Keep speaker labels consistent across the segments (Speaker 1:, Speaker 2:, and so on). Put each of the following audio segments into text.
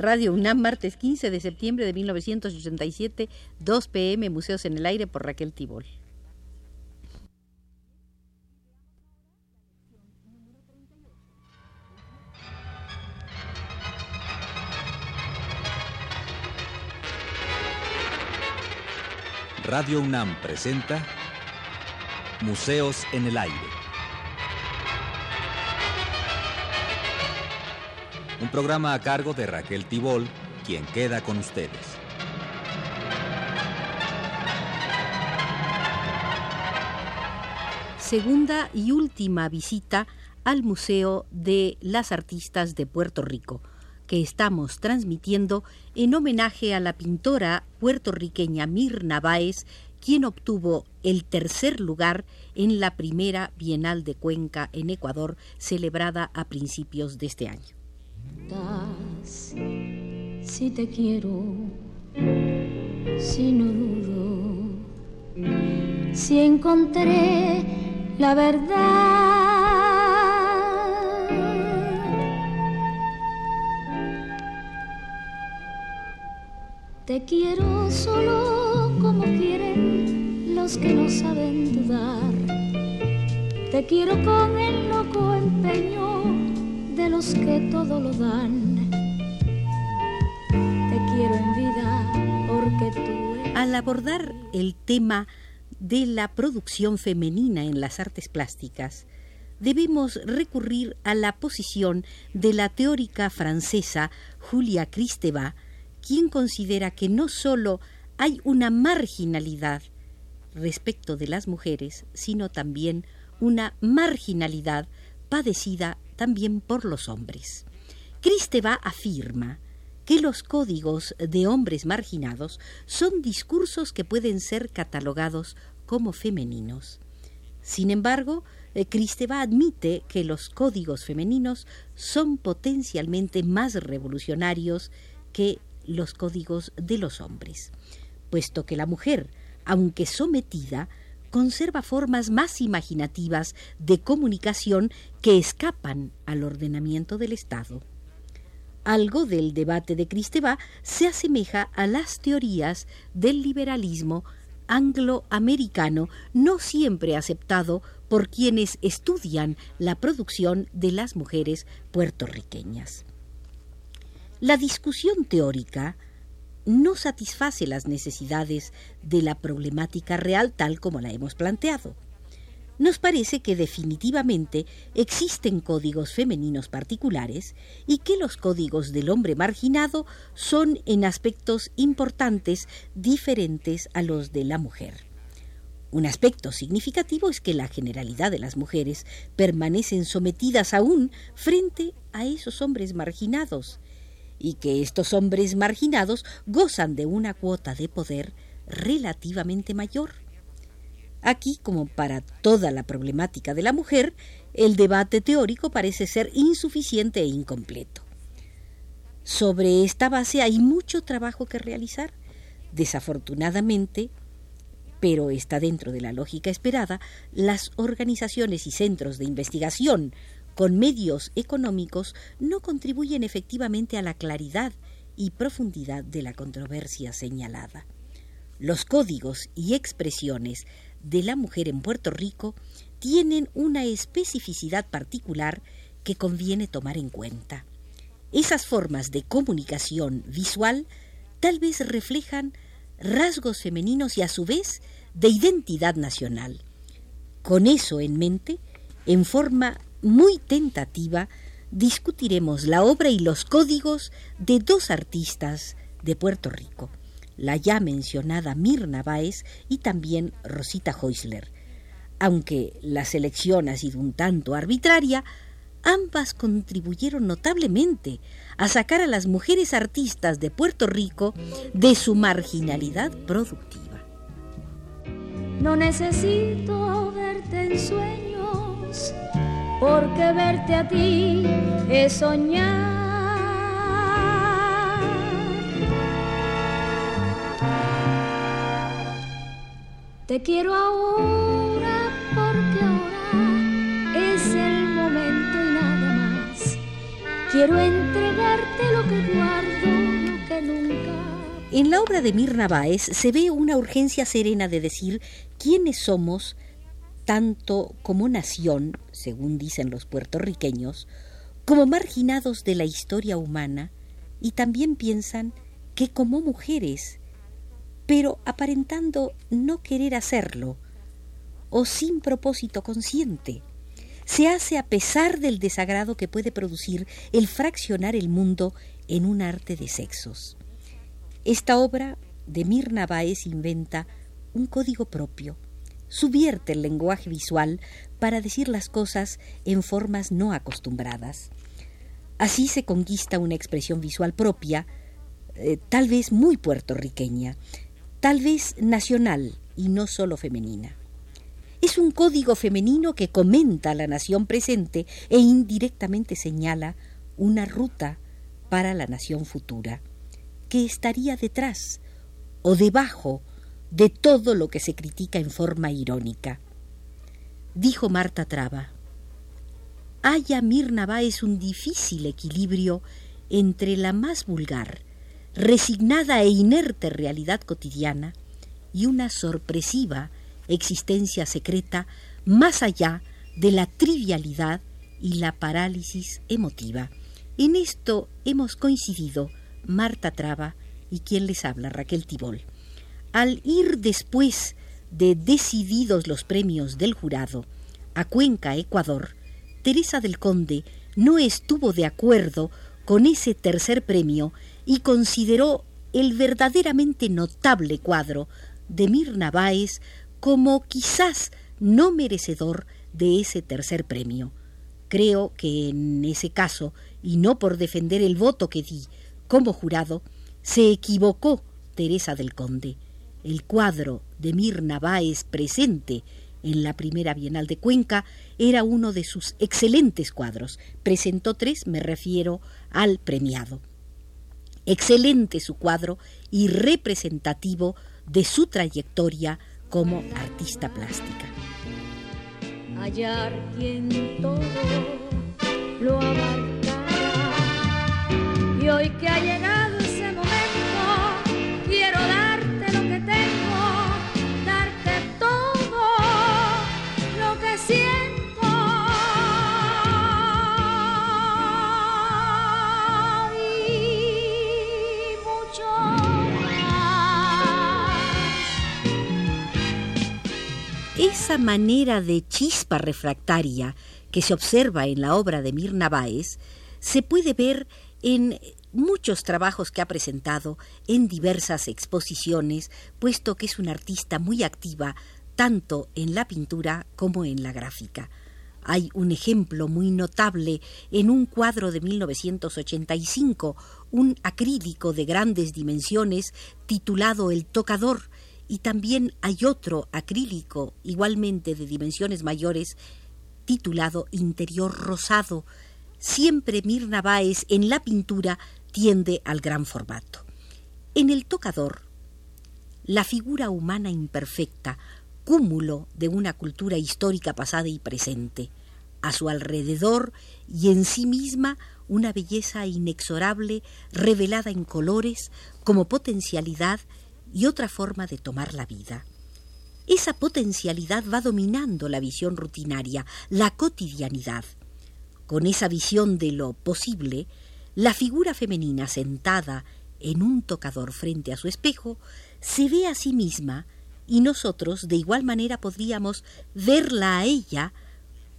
Speaker 1: Radio UNAM, martes 15 de septiembre de 1987, 2 pm, Museos en el Aire por Raquel Tibol.
Speaker 2: Radio UNAM presenta Museos en el Aire. Un programa a cargo de Raquel Tibol, quien queda con ustedes.
Speaker 1: Segunda y última visita al Museo de las Artistas de Puerto Rico, que estamos transmitiendo en homenaje a la pintora puertorriqueña Mirna Báez, quien obtuvo el tercer lugar en la primera Bienal de Cuenca en Ecuador, celebrada a principios de este año.
Speaker 3: Si te quiero, si no dudo, si encontré la verdad. Te quiero solo como quieren los que no saben dudar. Te quiero con el loco empeño de los que todo lo dan. Te quiero en vida porque tú
Speaker 1: Al abordar el tema de la producción femenina en las artes plásticas, debemos recurrir a la posición de la teórica francesa Julia Kristeva, quien considera que no sólo hay una marginalidad respecto de las mujeres, sino también una marginalidad padecida también por los hombres. Cristeva afirma que los códigos de hombres marginados son discursos que pueden ser catalogados como femeninos. Sin embargo, eh, Cristeva admite que los códigos femeninos son potencialmente más revolucionarios que los códigos de los hombres, puesto que la mujer, aunque sometida, conserva formas más imaginativas de comunicación que escapan al ordenamiento del Estado. Algo del debate de Cristeva se asemeja a las teorías del liberalismo angloamericano no siempre aceptado por quienes estudian la producción de las mujeres puertorriqueñas. La discusión teórica no satisface las necesidades de la problemática real tal como la hemos planteado. Nos parece que definitivamente existen códigos femeninos particulares y que los códigos del hombre marginado son en aspectos importantes diferentes a los de la mujer. Un aspecto significativo es que la generalidad de las mujeres permanecen sometidas aún frente a esos hombres marginados, y que estos hombres marginados gozan de una cuota de poder relativamente mayor. Aquí, como para toda la problemática de la mujer, el debate teórico parece ser insuficiente e incompleto. Sobre esta base hay mucho trabajo que realizar. Desafortunadamente, pero está dentro de la lógica esperada, las organizaciones y centros de investigación con medios económicos no contribuyen efectivamente a la claridad y profundidad de la controversia señalada. Los códigos y expresiones de la mujer en Puerto Rico tienen una especificidad particular que conviene tomar en cuenta. Esas formas de comunicación visual tal vez reflejan rasgos femeninos y a su vez de identidad nacional. Con eso en mente, en forma muy tentativa, discutiremos la obra y los códigos de dos artistas de Puerto Rico, la ya mencionada Mirna Báez y también Rosita Heusler. Aunque la selección ha sido un tanto arbitraria, ambas contribuyeron notablemente a sacar a las mujeres artistas de Puerto Rico de su marginalidad productiva.
Speaker 3: No necesito verte en sueños porque verte a ti es soñar. Te quiero ahora porque ahora es el momento y nada más. Quiero entregarte lo que guardo, lo que nunca.
Speaker 1: En la obra de Mirna Báez se ve una urgencia serena de decir quiénes somos, tanto como nación, según dicen los puertorriqueños, como marginados de la historia humana, y también piensan que como mujeres, pero aparentando no querer hacerlo, o sin propósito consciente se hace a pesar del desagrado que puede producir el fraccionar el mundo en un arte de sexos. Esta obra de Mirna Báez inventa un código propio, subvierte el lenguaje visual para decir las cosas en formas no acostumbradas. Así se conquista una expresión visual propia, eh, tal vez muy puertorriqueña, tal vez nacional y no solo femenina. Es un código femenino que comenta la nación presente e indirectamente señala una ruta para la nación futura, que estaría detrás o debajo de todo lo que se critica en forma irónica. Dijo Marta Traba, haya Mirna es un difícil equilibrio entre la más vulgar, resignada e inerte realidad cotidiana y una sorpresiva existencia secreta más allá de la trivialidad y la parálisis emotiva. En esto hemos coincidido Marta Traba y quien les habla, Raquel Tibol. Al ir después de decididos los premios del jurado a Cuenca, Ecuador, Teresa del Conde no estuvo de acuerdo con ese tercer premio y consideró el verdaderamente notable cuadro de Mirna Báez como quizás no merecedor de ese tercer premio. Creo que en ese caso, y no por defender el voto que di como jurado, se equivocó Teresa del Conde. El cuadro de Mirna Báez presente en la primera Bienal de Cuenca era uno de sus excelentes cuadros. Presentó tres, me refiero al premiado. Excelente su cuadro y representativo de su trayectoria como artista plástica.
Speaker 3: Hallar quien todo lo. Y hoy que ha llegado
Speaker 1: Esa manera de chispa refractaria que se observa en la obra de Mirna Báez se puede ver en muchos trabajos que ha presentado en diversas exposiciones, puesto que es una artista muy activa tanto en la pintura como en la gráfica. Hay un ejemplo muy notable en un cuadro de 1985, un acrílico de grandes dimensiones titulado El Tocador, y también hay otro acrílico igualmente de dimensiones mayores titulado Interior Rosado. Siempre Mirna Báez en la pintura tiende al gran formato. En el tocador, la figura humana imperfecta, cúmulo de una cultura histórica pasada y presente, a su alrededor y en sí misma una belleza inexorable revelada en colores como potencialidad y otra forma de tomar la vida. Esa potencialidad va dominando la visión rutinaria, la cotidianidad. Con esa visión de lo posible, la figura femenina sentada en un tocador frente a su espejo se ve a sí misma y nosotros de igual manera podríamos verla a ella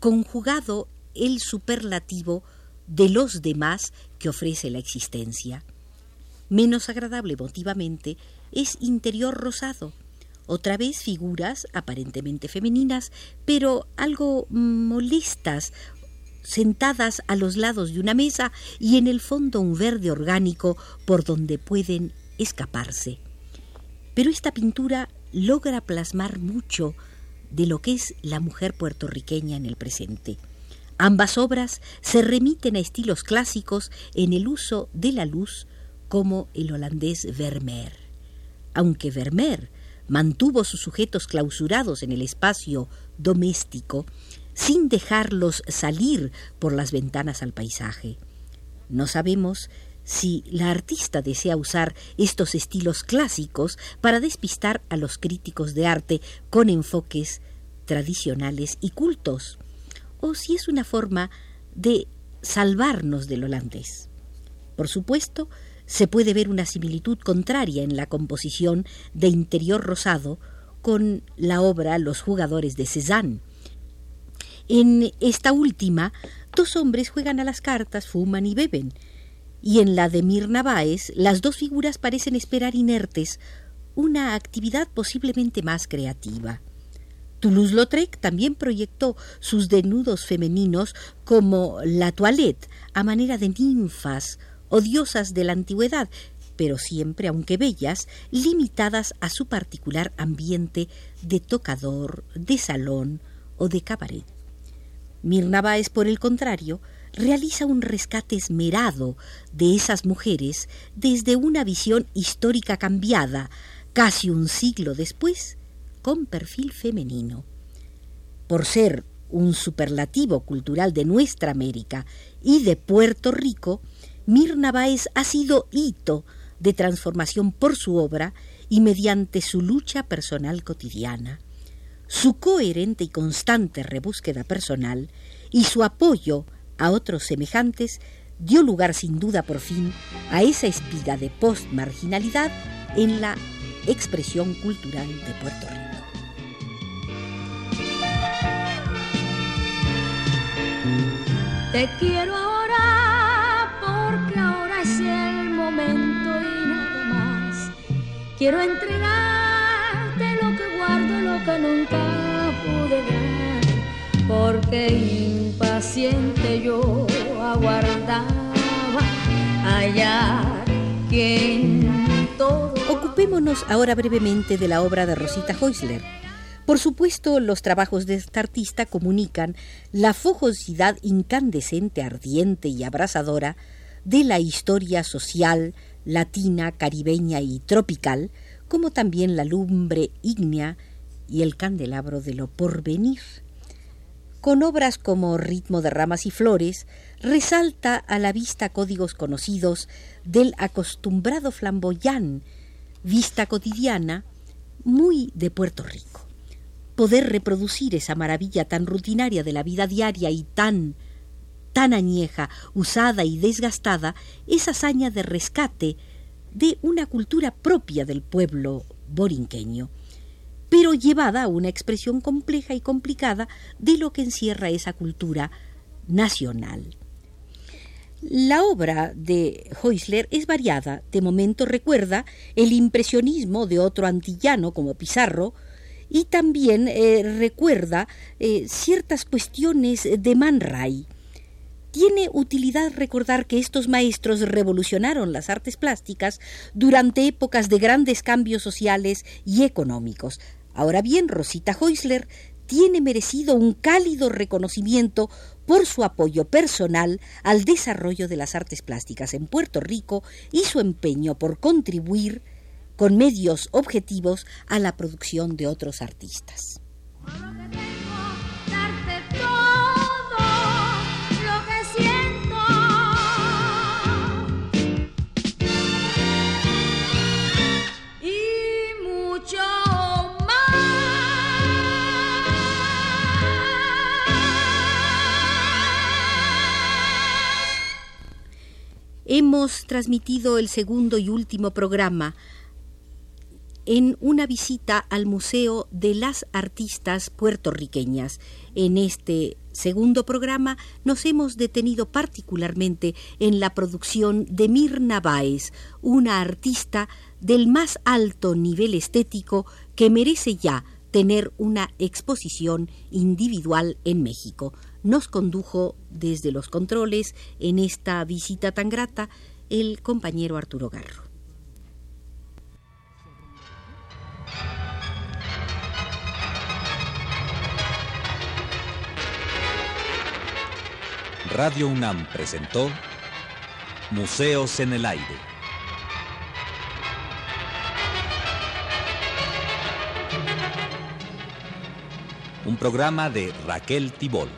Speaker 1: conjugado el superlativo de los demás que ofrece la existencia. Menos agradable emotivamente es interior rosado. Otra vez figuras aparentemente femeninas, pero algo molestas, sentadas a los lados de una mesa y en el fondo un verde orgánico por donde pueden escaparse. Pero esta pintura logra plasmar mucho de lo que es la mujer puertorriqueña en el presente. Ambas obras se remiten a estilos clásicos en el uso de la luz como el holandés Vermeer. Aunque Vermeer mantuvo sus sujetos clausurados en el espacio doméstico, sin dejarlos salir por las ventanas al paisaje. No sabemos si la artista desea usar estos estilos clásicos para despistar a los críticos de arte con enfoques tradicionales y cultos, o si es una forma de salvarnos del holandés. Por supuesto, se puede ver una similitud contraria en la composición de Interior Rosado con la obra Los jugadores de Cézanne. En esta última, dos hombres juegan a las cartas, fuman y beben, y en la de Mirna Báez, las dos figuras parecen esperar inertes una actividad posiblemente más creativa. Toulouse-Lautrec también proyectó sus desnudos femeninos como la toilette a manera de ninfas o diosas de la antigüedad, pero siempre, aunque bellas, limitadas a su particular ambiente de tocador, de salón o de cabaret. Mirna Báez, por el contrario, realiza un rescate esmerado de esas mujeres desde una visión histórica cambiada, casi un siglo después, con perfil femenino. Por ser un superlativo cultural de nuestra América y de Puerto Rico, Mirna Báez ha sido hito de transformación por su obra y mediante su lucha personal cotidiana. Su coherente y constante rebúsqueda personal y su apoyo a otros semejantes dio lugar sin duda por fin a esa espiga de post-marginalidad en la expresión cultural de Puerto Rico.
Speaker 3: Te quiero ahora Quiero entregarte lo que guardo, lo que nunca pude dar, porque impaciente yo aguardaba hallar quien todo.
Speaker 1: Ocupémonos ahora brevemente de la obra de Rosita Heusler por supuesto, los trabajos de esta artista comunican la fogosidad incandescente, ardiente y abrasadora de la historia social latina, caribeña y tropical, como también la lumbre ígnea y el candelabro de lo porvenir. Con obras como Ritmo de ramas y flores, resalta a la vista códigos conocidos del acostumbrado flamboyán, vista cotidiana, muy de Puerto Rico poder reproducir esa maravilla tan rutinaria de la vida diaria y tan tan añeja, usada y desgastada, es hazaña de rescate de una cultura propia del pueblo borinqueño, pero llevada a una expresión compleja y complicada de lo que encierra esa cultura nacional. La obra de Heusler es variada, de momento recuerda el impresionismo de otro antillano como Pizarro, y también eh, recuerda eh, ciertas cuestiones de Man Ray. Tiene utilidad recordar que estos maestros revolucionaron las artes plásticas durante épocas de grandes cambios sociales y económicos. Ahora bien, Rosita Heusler tiene merecido un cálido reconocimiento por su apoyo personal al desarrollo de las artes plásticas en Puerto Rico y su empeño por contribuir con medios objetivos a la producción de otros artistas. Hemos transmitido el segundo y último programa en una visita al Museo de las Artistas Puertorriqueñas. En este segundo programa nos hemos detenido particularmente en la producción de Mirna Báez, una artista del más alto nivel estético que merece ya tener una exposición individual en México. Nos condujo desde los controles en esta visita tan grata el compañero Arturo Garro.
Speaker 2: Radio UNAM presentó Museos en el Aire. Un programa de Raquel Tibol.